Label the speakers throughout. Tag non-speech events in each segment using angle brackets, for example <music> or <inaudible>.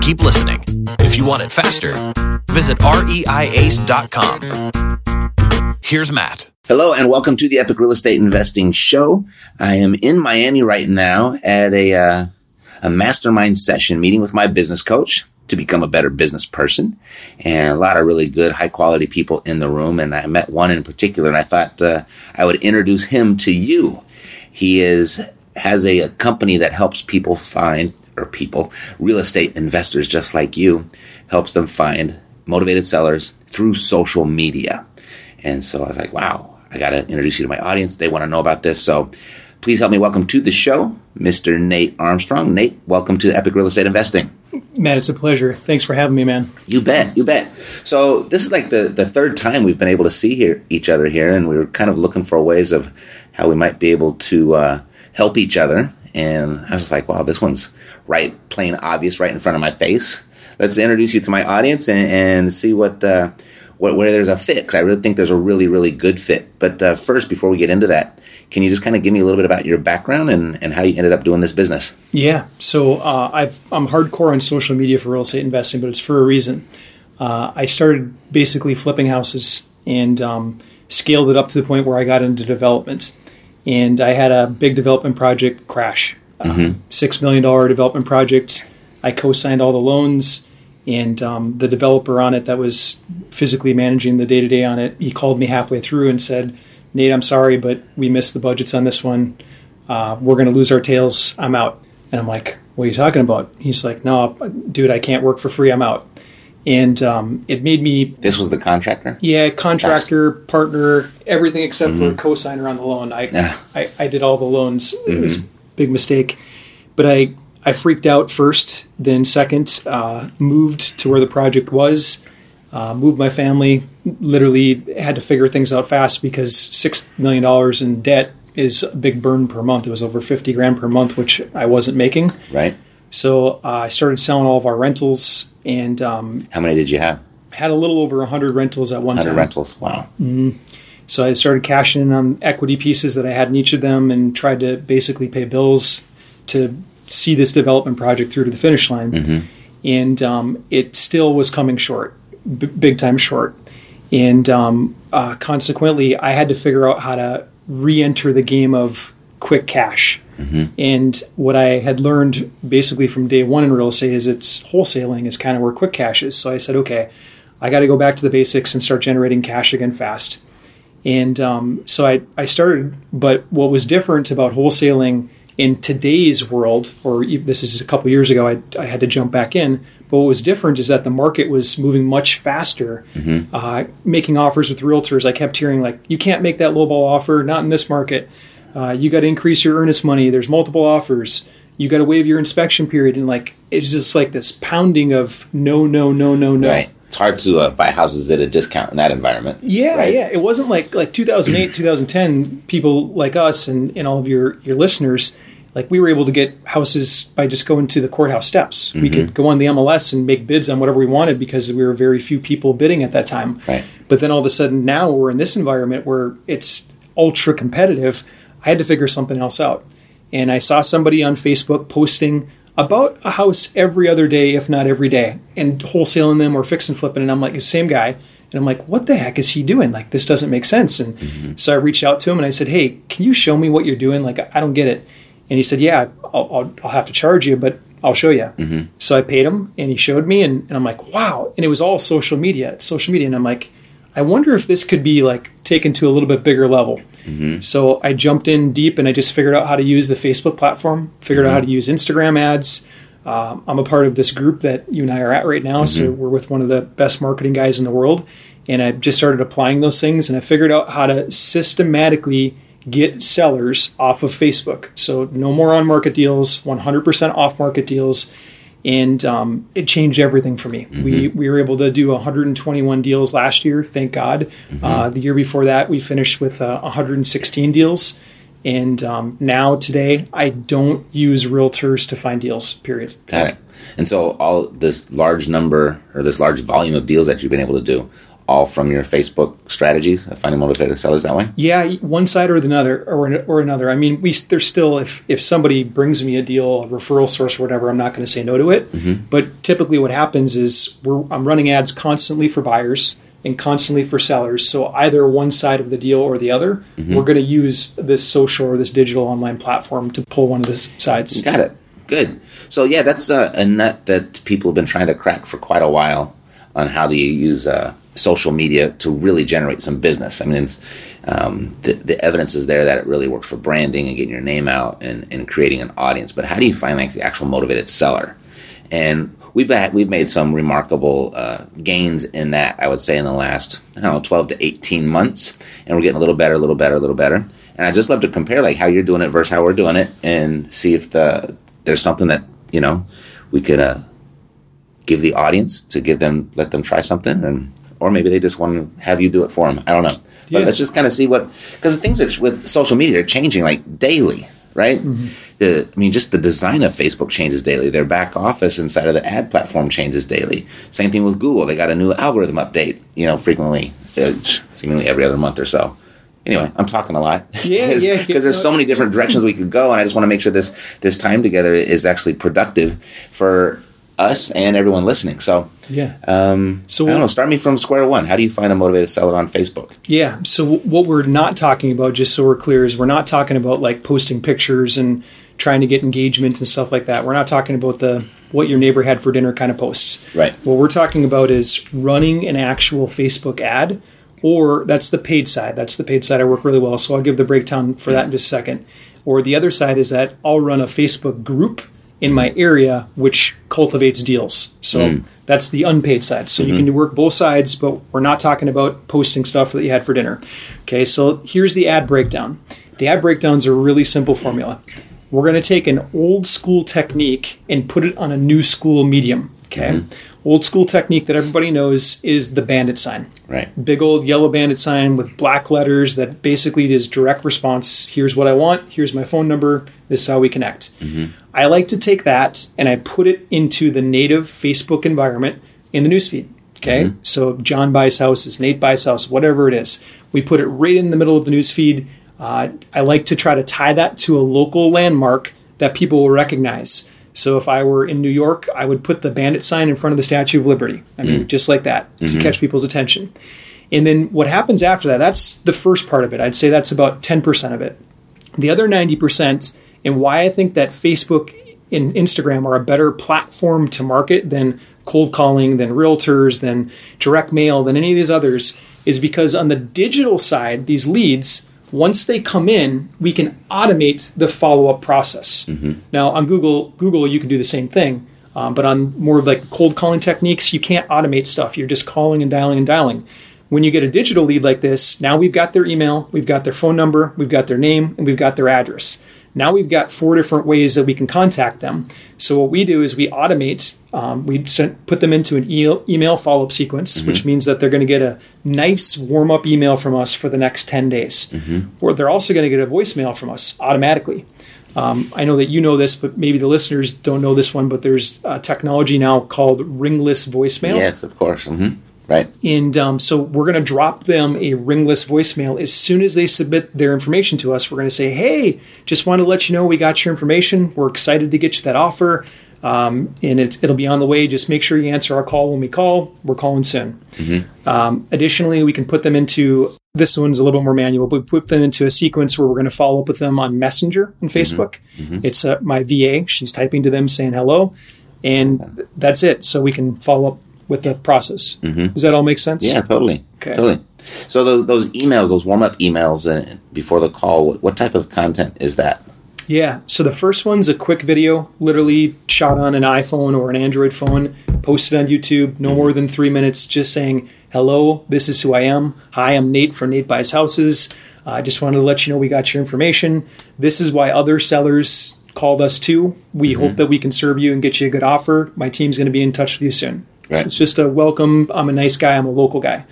Speaker 1: keep listening. If you want it faster, visit reiace.com. Here's Matt.
Speaker 2: Hello and welcome to the Epic Real Estate Investing Show. I am in Miami right now at a uh, a mastermind session meeting with my business coach to become a better business person, and a lot of really good, high quality people in the room. And I met one in particular, and I thought uh, I would introduce him to you. He is has a, a company that helps people find or people real estate investors just like you helps them find motivated sellers through social media. And so I was like, wow, I got to introduce you to my audience. They want to know about this. So please help me welcome to the show, Mr. Nate Armstrong. Nate, welcome to Epic Real Estate Investing.
Speaker 3: Matt, it's a pleasure. Thanks for having me, man.
Speaker 2: You bet, you bet. So this is like the, the third time we've been able to see here, each other here, and we were kind of looking for ways of how we might be able to uh, help each other. And I was like, wow, this one's right, plain obvious, right in front of my face. Let's introduce you to my audience and, and see what uh, where, where there's a fit. Because I really think there's a really, really good fit. But uh, first, before we get into that, can you just kind of give me a little bit about your background and, and how you ended up doing this business?
Speaker 3: Yeah. So uh, I've, I'm hardcore on social media for real estate investing, but it's for a reason. Uh, I started basically flipping houses and um, scaled it up to the point where I got into development. And I had a big development project crash, mm-hmm. $6 million development project. I co signed all the loans and um, the developer on it that was physically managing the day to day on it, he called me halfway through and said, "Nate, I'm sorry, but we missed the budgets on this one. Uh, we're going to lose our tails. I'm out." And I'm like, "What are you talking about?" He's like, "No, dude, I can't work for free. I'm out." And um, it made me.
Speaker 2: This was the contractor.
Speaker 3: Yeah, contractor, partner, everything except mm-hmm. for co-signer on the loan. I, yeah. I, I did all the loans. Mm-hmm. It was a big mistake, but I I freaked out first, then second, uh, moved to where the project was, uh, moved my family. Literally had to figure things out fast because six million dollars in debt is a big burn per month. It was over fifty grand per month, which I wasn't making.
Speaker 2: Right.
Speaker 3: So uh, I started selling all of our rentals, and um,
Speaker 2: how many did you have?
Speaker 3: Had a little over hundred rentals at one 100
Speaker 2: time. Hundred rentals. Wow.
Speaker 3: Mm-hmm. So I started cashing in on equity pieces that I had in each of them, and tried to basically pay bills to see this development project through to the finish line. Mm-hmm. And um, it still was coming short, b- big time short. And um, uh, consequently, I had to figure out how to re enter the game of quick cash. Mm-hmm. And what I had learned basically from day one in real estate is it's wholesaling is kind of where quick cash is. So I said, okay, I got to go back to the basics and start generating cash again fast. And um, so I, I started, but what was different about wholesaling in today's world, or this is a couple years ago, I, I, had to jump back in. But what was different is that the market was moving much faster, mm-hmm. uh, making offers with realtors. I kept hearing like, "You can't make that lowball offer, not in this market. Uh, you got to increase your earnest money. There's multiple offers. You got to waive your inspection period." And like, it's just like this pounding of no, no, no, no, no.
Speaker 2: Right it's hard to uh, buy houses at a discount in that environment.
Speaker 3: Yeah, right? yeah. It wasn't like like 2008, <clears throat> 2010. People like us and, and all of your your listeners like we were able to get houses by just going to the courthouse steps. We could go on the MLS and make bids on whatever we wanted because we were very few people bidding at that time.
Speaker 2: Right.
Speaker 3: But then all of a sudden now we're in this environment where it's ultra competitive. I had to figure something else out. And I saw somebody on Facebook posting about a house every other day, if not every day, and wholesaling them or fix and flipping. And I'm like, the same guy. And I'm like, what the heck is he doing? Like, this doesn't make sense. And mm-hmm. so I reached out to him and I said, hey, can you show me what you're doing? Like, I don't get it. And he said, yeah, I'll, I'll, I'll have to charge you, but I'll show you. Mm-hmm. So I paid him and he showed me, and, and I'm like, wow. And it was all social media, social media. And I'm like, I wonder if this could be like taken to a little bit bigger level. Mm-hmm. So I jumped in deep and I just figured out how to use the Facebook platform, figured out how to mm-hmm. use Instagram ads. Um, I'm a part of this group that you and I are at right now. So mm-hmm. we're with one of the best marketing guys in the world. And I just started applying those things and I figured out how to systematically get sellers off of Facebook. So no more on market deals, 100% off market deals. And um, it changed everything for me. We, we were able to do 121 deals last year, thank God. Uh, the year before that, we finished with uh, 116 deals. And um, now, today, I don't use realtors to find deals, period.
Speaker 2: Got it. And so all this large number or this large volume of deals that you've been able to do, all from your Facebook strategies of finding motivated sellers that way.
Speaker 3: Yeah, one side or the other, or or another. I mean, we there's still if if somebody brings me a deal, a referral source, or whatever, I'm not going to say no to it. But typically, what happens is we're I'm running ads constantly for buyers and constantly for sellers. So either one side of the deal or the other, we're going to use this social or this digital online platform to pull one of the sides.
Speaker 2: Got it. Good. So yeah, that's a, a nut that people have been trying to crack for quite a while on how do you use uh, social media to really generate some business. I mean, um, the, the evidence is there that it really works for branding and getting your name out and, and creating an audience. But how do you find like the actual motivated seller? And we've had, we've made some remarkable uh, gains in that. I would say in the last I don't know twelve to eighteen months, and we're getting a little better, a little better, a little better. And I just love to compare like how you're doing it versus how we're doing it, and see if the there's something that you know we could uh, give the audience to give them let them try something, and or maybe they just want to have you do it for them. I don't know, but
Speaker 3: Yeah.
Speaker 2: let's just kind of see what because things are with social media are changing like daily, right? The, I mean, just the design of Facebook changes daily. Their back office inside of the ad platform changes daily. Same thing with Google; they got a new algorithm update, you know, frequently, uh, seemingly every other month or so. Anyway, I'm talking a lot.
Speaker 3: Yeah,
Speaker 2: Because <laughs>
Speaker 3: yeah, yeah.
Speaker 2: there's so many different directions we could go, and I just want to make sure this this time together is actually productive for us and everyone listening. So,
Speaker 3: Yeah.
Speaker 2: um,
Speaker 3: So-
Speaker 2: I don't know. Start me from square one. How do you find a motivated seller on Facebook?
Speaker 3: Yeah. So what we're not talking about, just so we're clear, is we're not talking about like posting pictures and trying to get engagement and stuff like that. We're not talking about the what your neighbor had for dinner kind of posts.
Speaker 2: Right.
Speaker 3: What we're talking about is running an actual Facebook ad, or that's the paid side. That's the paid side I work really well. So I'll give the breakdown for that in just a second. Or the other side is that I'll run a Facebook group in my area which cultivates deals. So hmm. that's the unpaid side. So you mm-hmm. can work both sides, but we're not talking about posting stuff that you had for dinner. Okay, so here's the ad breakdown. The ad breakdowns are a really simple formula. We're going to take an old school technique and put it on a new school medium. Okay. Mm-hmm. Old school technique that everybody knows is the bandit sign
Speaker 2: Right.
Speaker 3: big old yellow bandit sign with black letters that basically is direct response. Here's what I want. Here's my phone number. This is how we connect. I like to take that and I put it into the native Facebook environment in the newsfeed. Okay. So John buys houses, Nate buys house, whatever it is. We put it right in the middle of the newsfeed. Uh, I like to try to tie that to a local landmark that people will recognize. So if I were in New York, I would put the bandit sign in front of the Statue of Liberty. I mean, mm. just like that to mm-hmm. catch people's attention. And then what happens after that, that's the first part of it. I'd say that's about 10% of it. The other 90%, and why I think that Facebook and Instagram are a better platform to market than cold calling, than realtors, than direct mail, than any of these others, is because on the digital side, these leads, once they come in, we can automate the follow-up process. Now on Google, Google, you can do the same thing. Um, but on more of like cold calling techniques, you can't automate stuff. You're just calling and dialing and dialing. When you get a digital lead like this, now we've got their email, we've got their phone number, we've got their name, and we've got their address. Now we've got four different ways that we can contact them. So what we do is we automate. Um, we send, put them into an e- email follow-up sequence, which means that they're going to get a nice warm-up email from us for the next 10 days. Or they're also going to get a voicemail from us automatically. Um, I know that you know this, but maybe the listeners don't know this one. But there's a technology now called ringless voicemail.
Speaker 2: Yes, of course. hmm Right.
Speaker 3: And um, so we're going to drop them a ringless voicemail as soon as they submit their information to us. We're going to say, "Hey, just want to let you know we got your information. We're excited to get you that offer, um, and it's, it'll be on the way. Just make sure you answer our call when we call. We're calling soon." Um, additionally, we can put them into this one's a little bit more manual, but we put them into a sequence where we're going to follow up with them on Messenger and Facebook. It's uh, my VA. She's typing to them saying hello, and that's it. So we can follow up with the process. Does that all make sense?
Speaker 2: Yeah, totally.
Speaker 3: Okay.
Speaker 2: Totally. So those, those emails, those warm up emails uh, before the call, what, what type of content is that?
Speaker 3: Yeah. So the first one's a quick video, literally shot on an iPhone or an Android phone, posted on YouTube, no more than three minutes, just saying, hello, this is who I am. Hi, I'm Nate from Nate Buys Houses. I just wanted to let you know we got your information. This is why other sellers called us too. We hope that we can serve you and get you a good offer. My team's going to be in touch with you soon.
Speaker 2: Right.
Speaker 3: So it's just a welcome. I'm a nice guy. I'm a local guy.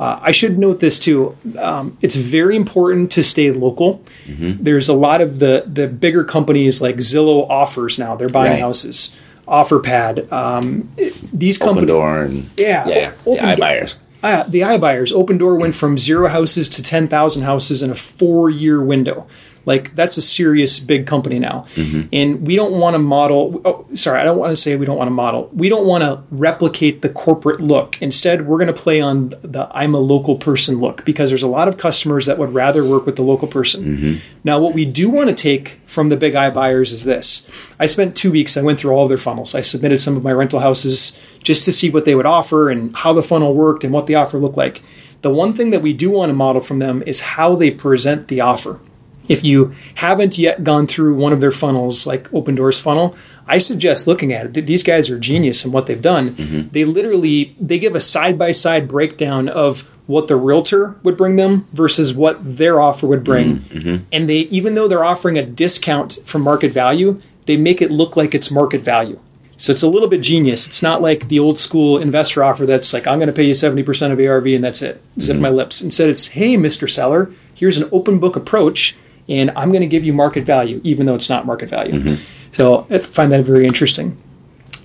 Speaker 3: Uh, I should note this too. Um, it's very important to stay local. There's a lot of the the bigger companies like Zillow offers now. They're buying
Speaker 2: Right.
Speaker 3: houses. OfferPad. Um, it- these
Speaker 2: Open
Speaker 3: companies.
Speaker 2: door and
Speaker 3: Yeah,
Speaker 2: yeah,
Speaker 3: o-
Speaker 2: the iBuyers.
Speaker 3: uh, the iBuyers. Opendoor went from zero houses to 10,000 houses in a four year window. Like, that's a serious big company now. Mm-hmm. And we don't want to model, oh, sorry, I don't want to say we don't want to model. We don't want to replicate the corporate look. Instead, we're going to play on the I'm a local person look because there's a lot of customers that would rather work with the local person. Mm-hmm. Now, what we do want to take from the big iBuyers is this. I spent two weeks, I went through all of their funnels. I submitted some of my rental houses just to see what they would offer and how the funnel worked and what the offer looked like. The one thing that we do want to model from them is how they present the offer. If you haven't yet gone through one of their funnels, like Opendoor's funnel, I suggest looking at it. These guys are genius in what they've done. Mm-hmm. They literally they give a side by side breakdown of what the realtor would bring them versus what their offer would bring. Mm-hmm. Mm-hmm. And they even though they're offering a discount from market value, they make it look like it's market value. So it's a little bit genius. It's not like the old school investor offer that's like, I'm going to pay you 70% of ARV and that's it. Zip my lips. Instead, it's, hey, Mr. Seller, here's an open book approach and I'm going to give you market value, even though it's not market value. Mm-hmm. So I find that very interesting.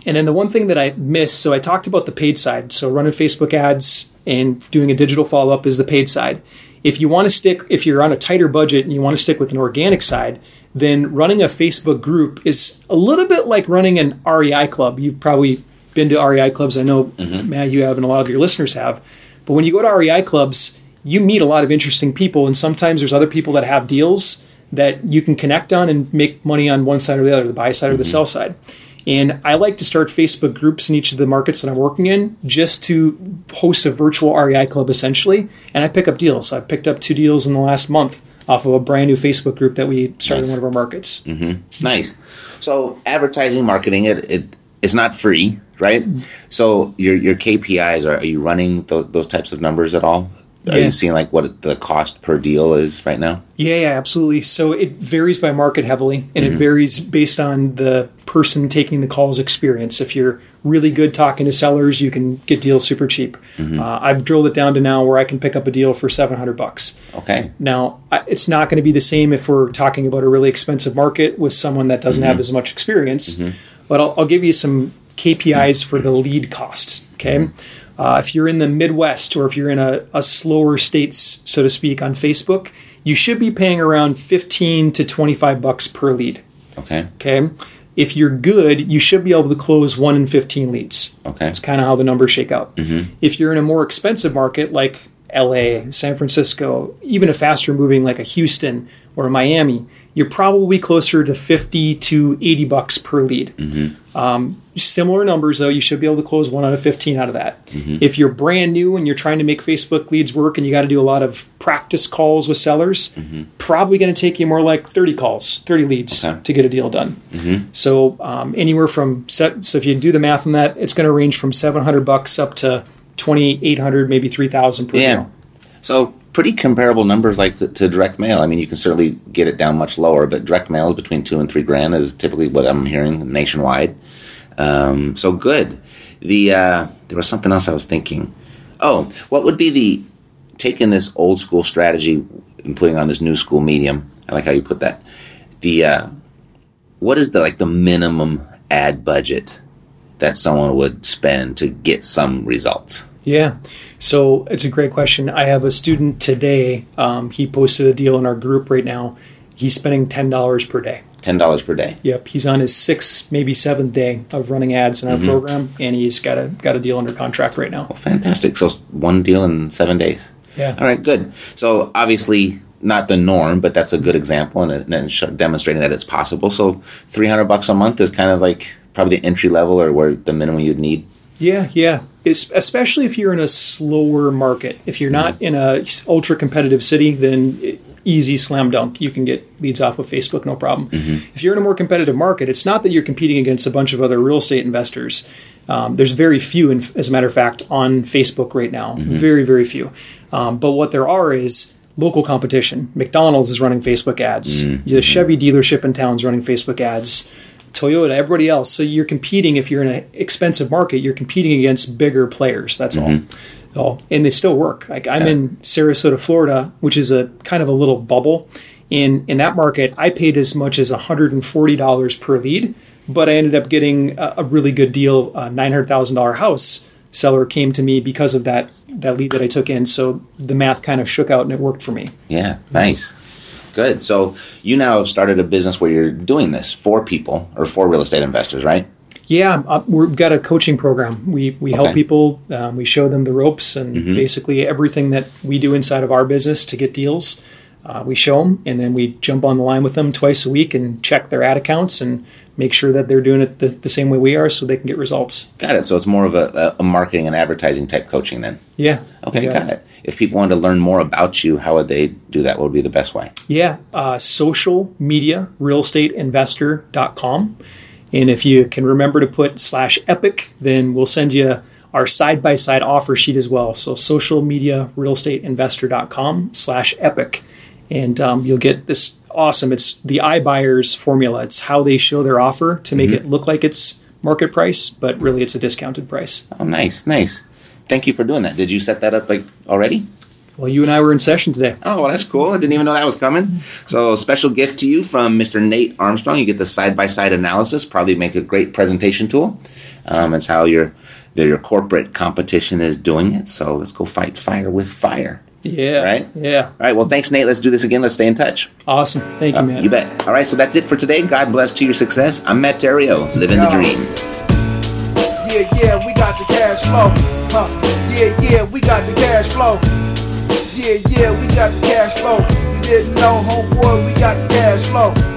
Speaker 3: And then the one thing that I missed, so I talked about the paid side. So running Facebook ads and doing a digital follow up is the paid side. If you want to stick, if you're on a tighter budget and you want to stick with an organic side, then running a Facebook group is a little bit like running an REI club. You've probably been to REI clubs. I know, mm-hmm. Matt, you have, and a lot of your listeners have. But when you go to REI clubs, you meet a lot of interesting people, and sometimes there's other people that have deals that you can connect on and make money on one side or the other, the buy side or the mm-hmm. sell side. And I like to start Facebook groups in each of the markets that I'm working in just to host a virtual REI club essentially. And I pick up deals. I've picked up two deals in the last month off of a brand new Facebook group that we started in one of our markets. Mm-hmm.
Speaker 2: Nice. So advertising, marketing, it, it it's not free, right? Mm-hmm. So your your KPIs are, are you running th- those types of numbers at all? Are
Speaker 3: Yeah.
Speaker 2: you seeing like what the cost per deal is right now?
Speaker 3: Yeah, yeah, absolutely. So it varies by market heavily, and it mm-hmm. varies based on the person taking the call's experience. If you're really good talking to sellers, you can get deals super cheap. Mm-hmm. Uh, I've drilled it down to now where I can pick up a deal for 700 bucks.
Speaker 2: Okay.
Speaker 3: Now, it's not going to be the same if we're talking about a really expensive market with someone that doesn't have mm-hmm. as much experience. But I'll, I'll give you some KPIs for the lead costs. Okay. Uh, if you're in the Midwest or if you're in a, a slower states, so to speak, on Facebook, you should be paying around 15 to 25 bucks per lead.
Speaker 2: Okay.
Speaker 3: Okay. If you're good, you should be able to close one in 15 leads.
Speaker 2: Okay.
Speaker 3: That's kind of how the numbers shake out. If you're in a more expensive market like LA, San Francisco, even a faster moving like a Houston or Miami, you're probably closer to 50 to 80 bucks per lead. Um, similar numbers though, you should be able to close one out of 15 out of that. If you're brand new and you're trying to make Facebook leads work and you got to do a lot of practice calls with sellers, probably going to take you more like 30 calls, 30 leads
Speaker 2: Okay.
Speaker 3: to get a deal done. So um, anywhere from set, so if you do the math on that, it's going to range from 700 bucks up to 2,800, maybe 3,000 per
Speaker 2: Yeah.
Speaker 3: deal.
Speaker 2: So pretty comparable numbers like to, to direct mail. I mean, you can certainly get it down much lower, but direct mail is between two and three grand is typically what I'm hearing nationwide. Um, so good. The uh, there was something else I was thinking. Oh, what would be the taking this old school strategy and putting on this new school medium? I like how you put that. The uh, what is the like the minimum ad budget that someone would spend to get some results?
Speaker 3: Yeah. So it's a great question. I have a student today. Um, he posted a deal in our group right now. He's spending ten dollars per day.
Speaker 2: Ten dollars per day.
Speaker 3: Yep. He's on his sixth, maybe seventh day of running ads in our program, and he's got a got a deal under contract right now.
Speaker 2: Well, Fantastic. So one deal in seven days.
Speaker 3: Yeah.
Speaker 2: All right, good. So obviously not the norm, but that's a good example and, and demonstrating that it's possible. So three hundred bucks a month is kind of like probably the entry level or where the minimum you'd need.
Speaker 3: Yeah, yeah. It's, especially if you're in a slower market. If you're not in a ultra competitive city, then it- easy slam dunk. You can get leads off of Facebook, no problem. If you're in a more competitive market, it's not that you're competing against a bunch of other real estate investors. Um, there's very few, in, as a matter of fact, on Facebook right now. Very, very few. Um, but what there are is local competition. McDonald's is running Facebook ads. The Chevy dealership in town is running Facebook ads. Toyota, everybody else. So you're competing. If you're in an expensive market, you're competing against bigger players. That's all. Mm-hmm. all. And they still work. Like I'm in Sarasota, Florida, which is a kind of a little bubble. In in that market, I paid as much as $140 per lead, but I ended up getting a, a really good deal. A $900,000 house seller came to me because of that that lead that I took in. So the math kind of shook out and it worked for me.
Speaker 2: Yeah, nice. Good. So you now have started a business where you're doing this for people or for real estate investors, right?
Speaker 3: Yeah, uh, we've got a coaching program. We we help people. Um, we show them the ropes and basically everything that we do inside of our business to get deals. Uh, we show them, and then we jump on the line with them twice a week and check their ad accounts and make sure that they're doing it the, the same way we are, so they can get results.
Speaker 2: Got it. So it's more of a, a marketing and advertising type coaching then.
Speaker 3: Yeah.
Speaker 2: Okay,
Speaker 3: yeah.
Speaker 2: got it. If people wanted to learn more about you, how would they do that? What would be the best way?
Speaker 3: Yeah, uh, social media realestateinvestor.com. And if you can remember to put slash epic, then we'll send you our side by side offer sheet as well. So social media realestateinvestor.com slash epic. And um, you'll get this awesome, it's the iBuyers formula. It's how they show their offer to make it look like it's market price, but really it's a discounted price.
Speaker 2: Oh, nice, nice. Thank you for doing that. Did you set that up like already?
Speaker 3: Well, you and I were in session today.
Speaker 2: Oh, well, that's cool. I didn't even know that was coming. So, special gift to you from Mr. Nate Armstrong. You get the side by side analysis. Probably make a great presentation tool. Um, it's how your your corporate competition is doing it. So, let's go fight fire with fire.
Speaker 3: Yeah.
Speaker 2: Right?
Speaker 3: Yeah.
Speaker 2: All right. Well, thanks, Nate. Let's do this again. Let's stay in touch.
Speaker 3: Awesome. Thank you, uh, man.
Speaker 2: You bet. All right. So that's it for today. God bless to your success. I'm Matt Theriault, living the dream.
Speaker 4: Yeah, yeah, we got the cash flow. Huh. Yeah, yeah, we got the cash flow. Yeah, yeah, we got the cash flow. You didn't know, homeboy, we got the cash flow.